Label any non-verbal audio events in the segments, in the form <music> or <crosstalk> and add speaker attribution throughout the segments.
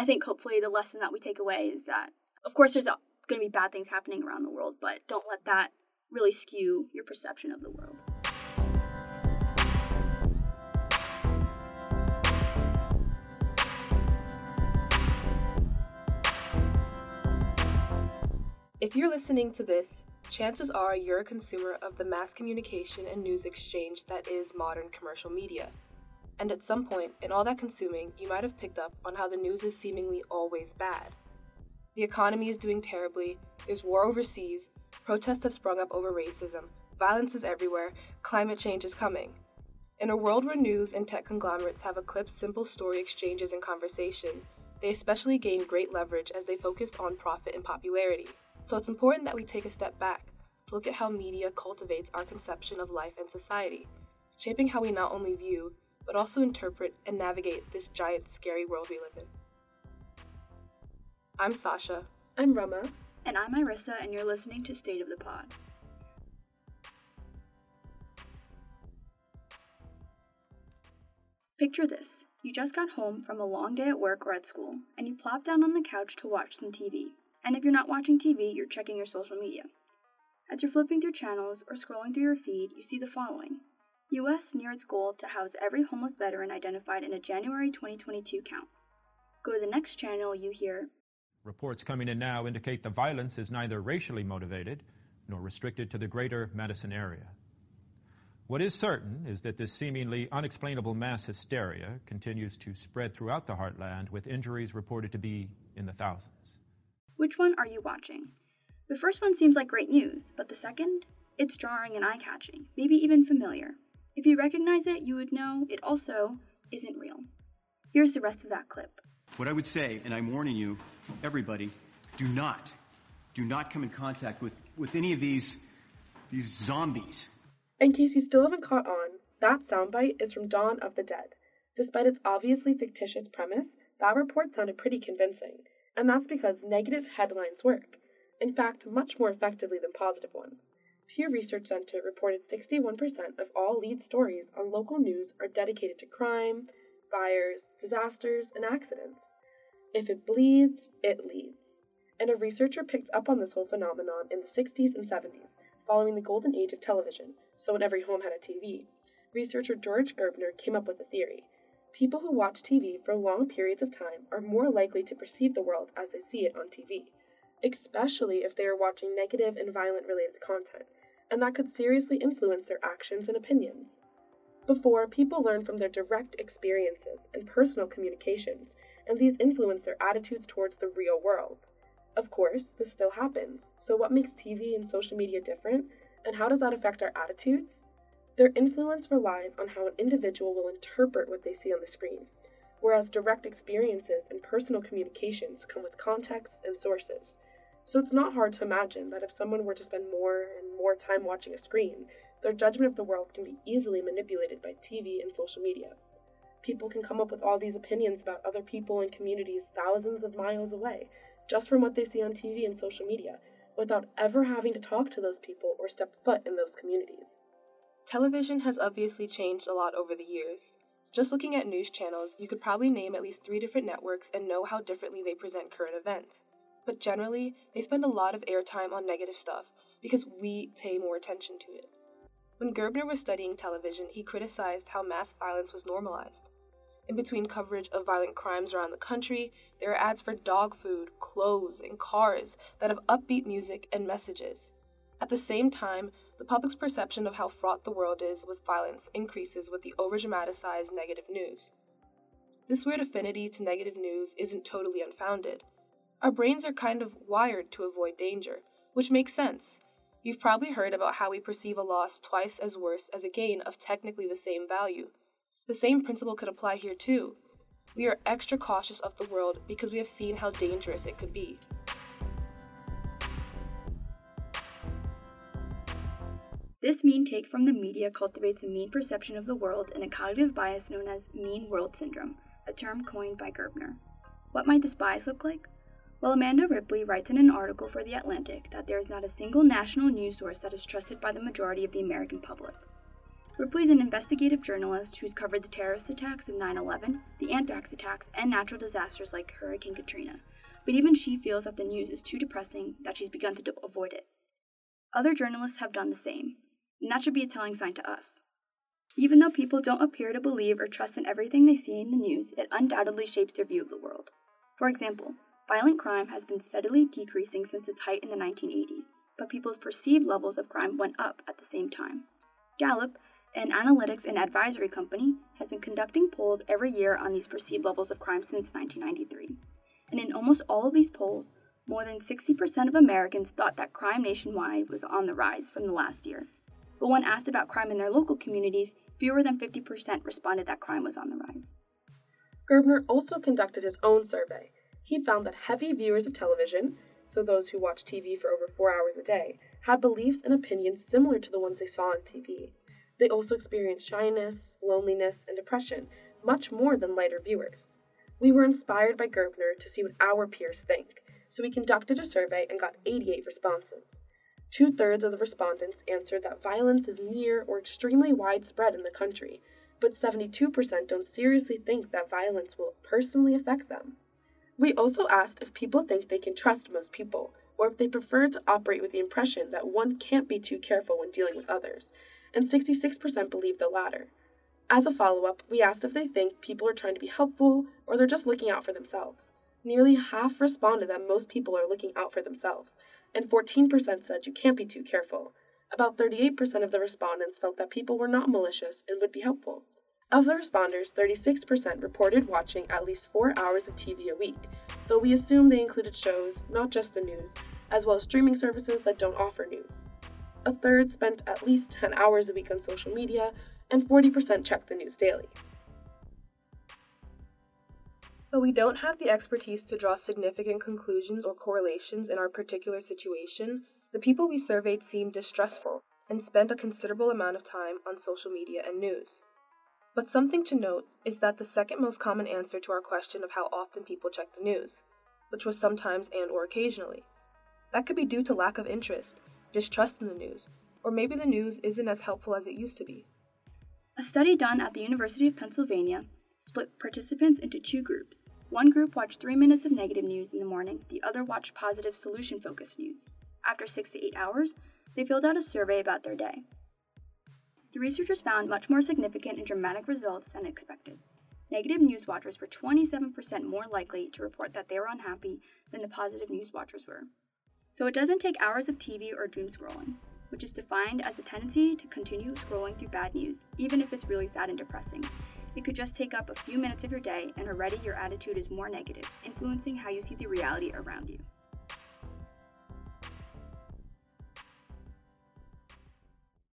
Speaker 1: I think hopefully the lesson that we take away is that, of course, there's going to be bad things happening around the world, but don't let that really skew your perception of the world.
Speaker 2: If you're listening to this, chances are you're a consumer of the mass communication and news exchange that is modern commercial media. And at some point in all that consuming, you might have picked up on how the news is seemingly always bad. The economy is doing terribly, there's war overseas, protests have sprung up over racism, violence is everywhere, climate change is coming. In a world where news and tech conglomerates have eclipsed simple story exchanges and conversation, they especially gain great leverage as they focused on profit and popularity. So it's important that we take a step back to look at how media cultivates our conception of life and society, shaping how we not only view, but also interpret and navigate this giant, scary world we live in. I'm Sasha.
Speaker 3: I'm Rama.
Speaker 1: And I'm Irissa, and you're listening to State of the Pod. Picture this you just got home from a long day at work or at school, and you plop down on the couch to watch some TV. And if you're not watching TV, you're checking your social media. As you're flipping through channels or scrolling through your feed, you see the following US near its goal to house every homeless veteran identified in a January 2022 count. Go to the next channel, you hear
Speaker 4: Reports coming in now indicate the violence is neither racially motivated nor restricted to the greater Madison area. What is certain is that this seemingly unexplainable mass hysteria continues to spread throughout the heartland, with injuries reported to be in the thousands.
Speaker 1: Which one are you watching? The first one seems like great news, but the second? It's jarring and eye catching, maybe even familiar. If you recognize it, you would know it also isn't real. Here's the rest of that clip.
Speaker 5: What I would say, and I'm warning you, everybody, do not, do not come in contact with, with any of these, these zombies.
Speaker 3: In case you still haven't caught on, that soundbite is from Dawn of the Dead. Despite its obviously fictitious premise, that report sounded pretty convincing and that's because negative headlines work, in fact, much more effectively than positive ones. Pew Research Center reported 61% of all lead stories on local news are dedicated to crime, fires, disasters, and accidents. If it bleeds, it leads. And a researcher picked up on this whole phenomenon in the 60s and 70s, following the golden age of television, so when every home had a TV. Researcher George Gerbner came up with a theory People who watch TV for long periods of time are more likely to perceive the world as they see it on TV, especially if they are watching negative and violent related content, and that could seriously influence their actions and opinions. Before, people learn from their direct experiences and personal communications, and these influence their attitudes towards the real world. Of course, this still happens, so what makes TV and social media different, and how does that affect our attitudes? Their influence relies on how an individual will interpret what they see on the screen, whereas direct experiences and personal communications come with context and sources. So it's not hard to imagine that if someone were to spend more and more time watching a screen, their judgment of the world can be easily manipulated by TV and social media. People can come up with all these opinions about other people and communities thousands of miles away, just from what they see on TV and social media, without ever having to talk to those people or step foot in those communities.
Speaker 2: Television has obviously changed a lot over the years. Just looking at news channels, you could probably name at least three different networks and know how differently they present current events. But generally, they spend a lot of airtime on negative stuff because we pay more attention to it. When Gerbner was studying television, he criticized how mass violence was normalized. In between coverage of violent crimes around the country, there are ads for dog food, clothes, and cars that have upbeat music and messages. At the same time, the public's perception of how fraught the world is with violence increases with the overdramatized negative news. This weird affinity to negative news isn't totally unfounded. Our brains are kind of wired to avoid danger, which makes sense. You've probably heard about how we perceive a loss twice as worse as a gain of technically the same value. The same principle could apply here too. We are extra cautious of the world because we have seen how dangerous it could be.
Speaker 1: This mean take from the media cultivates a mean perception of the world and a cognitive bias known as mean world syndrome, a term coined by Gerbner. What might this bias look like? Well, Amanda Ripley writes in an article for The Atlantic that there is not a single national news source that is trusted by the majority of the American public. Ripley is an investigative journalist who's covered the terrorist attacks of 9 11, the anthrax attacks, and natural disasters like Hurricane Katrina. But even she feels that the news is too depressing that she's begun to avoid it. Other journalists have done the same, and that should be a telling sign to us. Even though people don't appear to believe or trust in everything they see in the news, it undoubtedly shapes their view of the world. For example, violent crime has been steadily decreasing since its height in the 1980s, but people's perceived levels of crime went up at the same time. Gallup, an analytics and advisory company, has been conducting polls every year on these perceived levels of crime since 1993. And in almost all of these polls, more than 60% of Americans thought that crime nationwide was on the rise from the last year. But when asked about crime in their local communities, fewer than 50% responded that crime was on the rise.
Speaker 3: Gerbner also conducted his own survey. He found that heavy viewers of television, so those who watch TV for over four hours a day, had beliefs and opinions similar to the ones they saw on TV. They also experienced shyness, loneliness, and depression much more than lighter viewers. We were inspired by Gerbner to see what our peers think, so we conducted a survey and got 88 responses. Two thirds of the respondents answered that violence is near or extremely widespread in the country, but 72% don't seriously think that violence will personally affect them. We also asked if people think they can trust most people, or if they prefer to operate with the impression that one can't be too careful when dealing with others, and 66% believe the latter. As a follow up, we asked if they think people are trying to be helpful or they're just looking out for themselves. Nearly half responded that most people are looking out for themselves, and 14% said you can't be too careful. About 38% of the respondents felt that people were not malicious and would be helpful. Of the responders, 36% reported watching at least four hours of TV a week, though we assume they included shows, not just the news, as well as streaming services that don't offer news. A third spent at least 10 hours a week on social media, and 40% checked the news daily.
Speaker 2: Though we don't have the expertise to draw significant conclusions or correlations in our particular situation, the people we surveyed seemed distrustful and spent a considerable amount of time on social media and news. But something to note is that the second most common answer to our question of how often people check the news, which was sometimes and or occasionally. That could be due to lack of interest, distrust in the news, or maybe the news isn't as helpful as it used to be.
Speaker 1: A study done at the University of Pennsylvania split participants into two groups. One group watched three minutes of negative news in the morning, the other watched positive solution focused news. After six to eight hours, they filled out a survey about their day. The researchers found much more significant and dramatic results than expected. Negative news watchers were 27% more likely to report that they were unhappy than the positive news watchers were. So it doesn't take hours of TV or doom scrolling, which is defined as a tendency to continue scrolling through bad news, even if it's really sad and depressing, it could just take up a few minutes of your day, and already your attitude is more negative, influencing how you see the reality around you.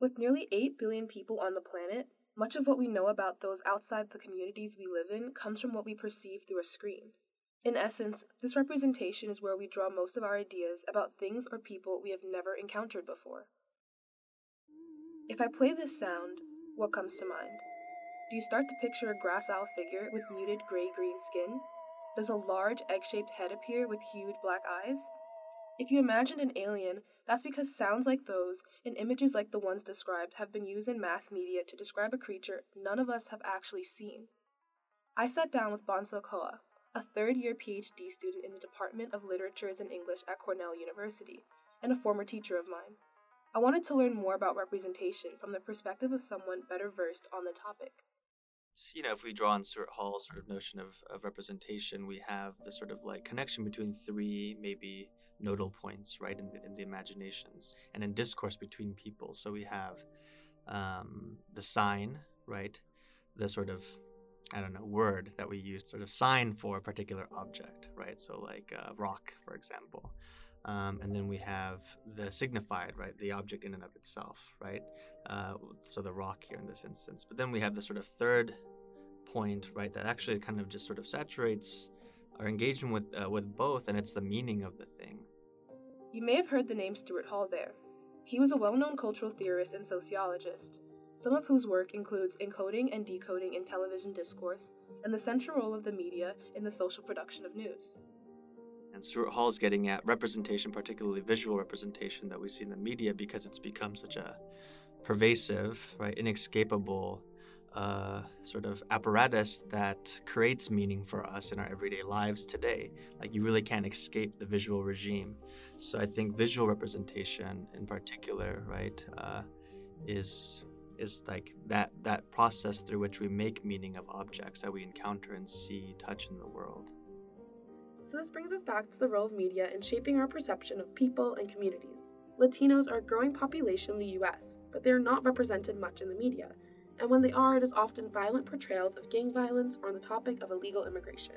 Speaker 2: With nearly 8 billion people on the planet, much of what we know about those outside the communities we live in comes from what we perceive through a screen. In essence, this representation is where we draw most of our ideas about things or people we have never encountered before. If I play this sound, what comes to mind? Do you start to picture a gracile figure with muted gray green skin? Does a large egg shaped head appear with huge black eyes? If you imagined an alien, that's because sounds like those and images like the ones described have been used in mass media to describe a creature none of us have actually seen. I sat down with Bonsu Koa, a third year PhD student in the Department of Literatures in English at Cornell University, and a former teacher of mine. I wanted to learn more about representation from the perspective of someone better versed on the topic
Speaker 6: you know, if we draw on Stuart Hall's sort of notion of, of representation, we have the sort of like connection between three maybe nodal points, right, in the, in the imaginations and in discourse between people. So we have um, the sign, right, the sort of I don't know word that we use, sort of sign for a particular object, right? So like uh, rock, for example. Um, and then we have the signified, right? The object in and of itself, right? Uh, so the rock here in this instance. But then we have the sort of third point, right? That actually kind of just sort of saturates our engagement with uh, with both, and it's the meaning of the thing.
Speaker 2: You may have heard the name Stuart Hall there. He was a well-known cultural theorist and sociologist, some of whose work includes encoding and decoding in television discourse and the central role of the media in the social production of news.
Speaker 6: And Stuart Hall is getting at representation, particularly visual representation that we see in the media, because it's become such a pervasive, right, inescapable uh, sort of apparatus that creates meaning for us in our everyday lives today. Like you really can't escape the visual regime. So I think visual representation, in particular, right, uh, is is like that that process through which we make meaning of objects that we encounter and see, touch in the world.
Speaker 3: So this brings us back to the role of media in shaping our perception of people and communities. Latinos are a growing population in the US, but they are not represented much in the media and when they are, it is often violent portrayals of gang violence or on the topic of illegal immigration.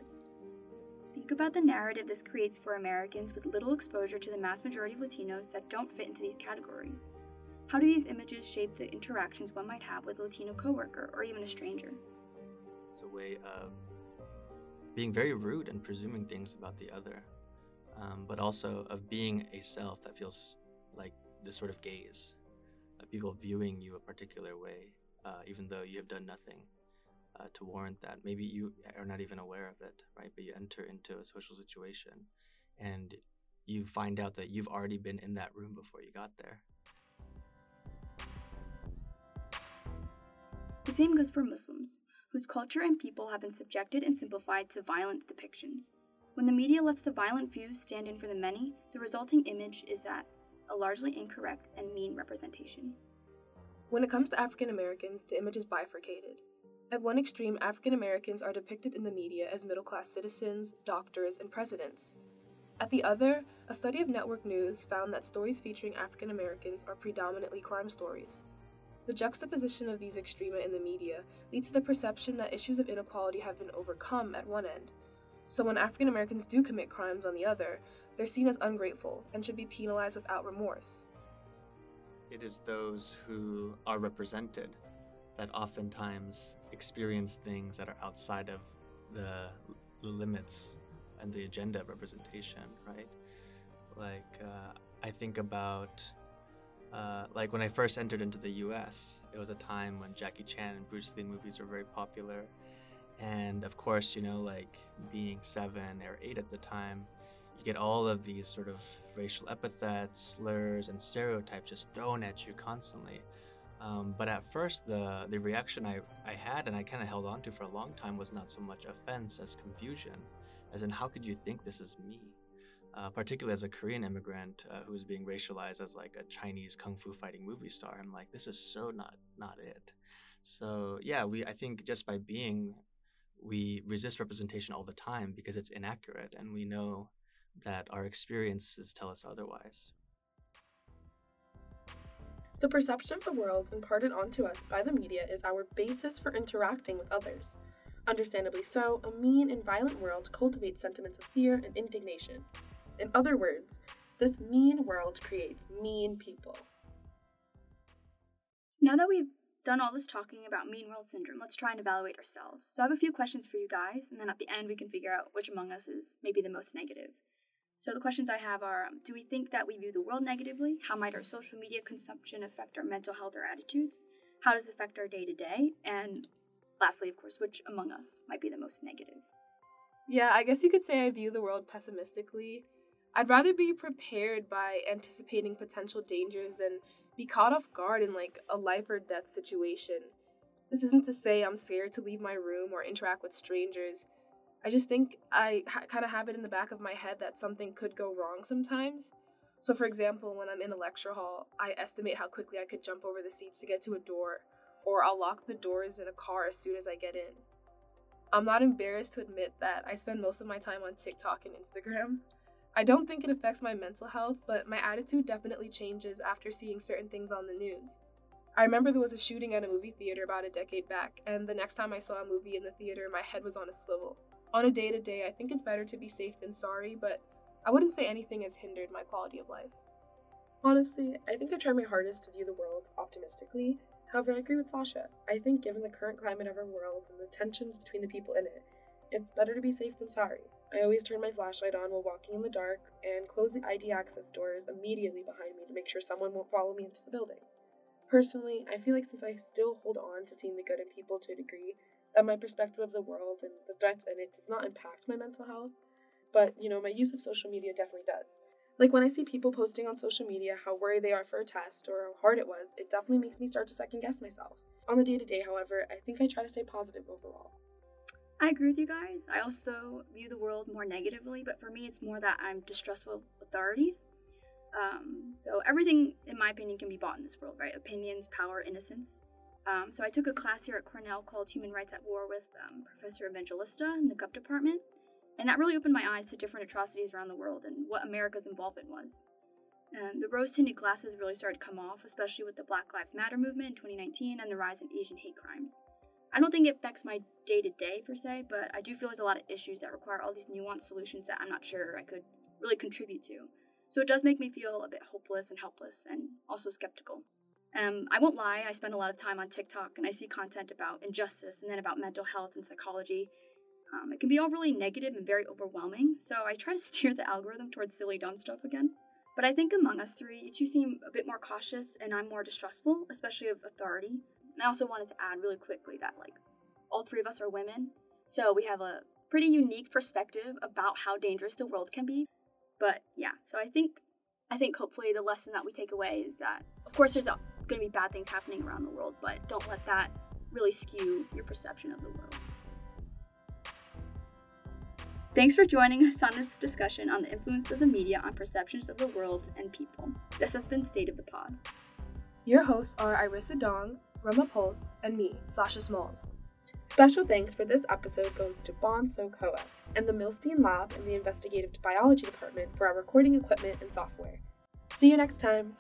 Speaker 1: Think about the narrative this creates for Americans with little exposure to the mass majority of Latinos that don't fit into these categories. How do these images shape the interactions one might have with a Latino coworker or even a stranger?
Speaker 6: It's a way of being very rude and presuming things about the other, um, but also of being a self that feels like this sort of gaze, of people viewing you a particular way uh, even though you have done nothing uh, to warrant that. Maybe you are not even aware of it, right? But you enter into a social situation and you find out that you've already been in that room before you got there.
Speaker 1: The same goes for Muslims, whose culture and people have been subjected and simplified to violent depictions. When the media lets the violent few stand in for the many, the resulting image is that a largely incorrect and mean representation.
Speaker 2: When it comes to African Americans, the image is bifurcated. At one extreme, African Americans are depicted in the media as middle class citizens, doctors, and presidents. At the other, a study of network news found that stories featuring African Americans are predominantly crime stories. The juxtaposition of these extrema in the media leads to the perception that issues of inequality have been overcome at one end. So when African Americans do commit crimes on the other, they're seen as ungrateful and should be penalized without remorse
Speaker 6: it is those who are represented that oftentimes experience things that are outside of the, limits and the agenda of representation, right? Like, uh, I think about, uh, like, when I first entered into the US, it was a time when Jackie Chan and Bruce Lee movies were very popular. And of course, you know, like being seven or eight at the time, you get all of these sort of racial epithets, slurs, and stereotypes just thrown at you constantly. Um, but at first, the the reaction I, I had and I kind of held on to for a long time was not so much offense as confusion, as in how could you think this is me? Uh, particularly as a Korean immigrant uh, who was being racialized as like a Chinese kung fu fighting movie star, I'm like, this is so not not it. So yeah, we I think just by being, we resist representation all the time because it's inaccurate, and we know that our experiences tell us otherwise.
Speaker 3: The perception of the world imparted onto us by the media is our basis for interacting with others. Understandably so, a mean and violent world cultivates sentiments of fear and indignation. In other words, this mean world creates mean people.
Speaker 1: Now that we've done all this talking about mean world syndrome, let's try and evaluate ourselves. So I have a few questions for you guys, and then at the end we can figure out which among us is maybe the most negative. So the questions I have are um, Do we think that we view the world negatively? How might our social media consumption affect our mental health or attitudes? How does it affect our day to day? And lastly, of course, which among us might be the most negative?
Speaker 2: Yeah, I guess you could say I view the world pessimistically. I'd rather be prepared by anticipating potential dangers than be caught off guard in like a life or death situation. This isn't to say I'm scared to leave my room or interact with strangers. I just think I ha- kind of have it in the back of my head that something could go wrong sometimes. So, for example, when I'm in a lecture hall, I estimate how quickly I could jump over the seats to get to a door, or I'll lock the doors in a car as soon as I get in. I'm not embarrassed to admit that I spend most of my time on TikTok and Instagram. I don't think it affects my mental health, but my attitude definitely changes after seeing certain things on the news. I remember there was a shooting at a movie theater about a decade back, and the next time I saw a movie in the theater, my head was on a swivel on a day to day, I think it's better to be safe than sorry, but I wouldn't say anything has hindered my quality of life.
Speaker 3: Honestly, I think I try my hardest to view the world optimistically. However, I agree with Sasha. I think given the current climate of our world and the tensions between the people in it, it's better to be safe than sorry. I always turn my flashlight on while walking in the dark and close the ID access doors immediately behind me to make sure someone won't follow me into the building. Personally, I feel like since I still hold on to seeing the good in people to a degree, that my perspective of the world and the threats in it does not impact my mental health. But, you know, my use of social media definitely does. Like when I see people posting on social media how worried they are for a test or how hard it was, it definitely makes me start to second guess myself. On the day to day, however, I think I try to stay positive overall.
Speaker 1: I agree with you guys. I also view the world more negatively, but for me, it's more that I'm distrustful of authorities. Um, so everything, in my opinion, can be bought in this world, right? Opinions, power, innocence. Um, so I took a class here at Cornell called Human Rights at War with um, Professor Evangelista in the Gov department, and that really opened my eyes to different atrocities around the world and what America's involvement was. And the rose tinted glasses really started to come off, especially with the Black Lives Matter movement in 2019 and the rise in Asian hate crimes. I don't think it affects my day to day per se, but I do feel there's a lot of issues that require all these nuanced solutions that I'm not sure I could really contribute to. So it does make me feel a bit hopeless and helpless and also skeptical. Um, I won't lie, I spend a lot of time on TikTok and I see content about injustice and then about mental health and psychology. Um, it can be all really negative and very overwhelming, so I try to <laughs> steer the algorithm towards silly, dumb stuff again. But I think among us three, you two seem a bit more cautious and I'm more distrustful, especially of authority. And I also wanted to add really quickly that, like, all three of us are women, so we have a pretty unique perspective about how dangerous the world can be. But yeah, so I think I think hopefully the lesson that we take away is that of course there's going to be bad things happening around the world, but don't let that really skew your perception of the world. Thanks for joining us on this discussion on the influence of the media on perceptions of the world and people. This has been State of the Pod.
Speaker 2: Your hosts are Irissa Dong, Roma Pulse, and me, Sasha Smalls.
Speaker 3: Special thanks for this episode goes to Bon Sokoa and the Milstein Lab in the Investigative Biology Department for our recording equipment and software. See you next time!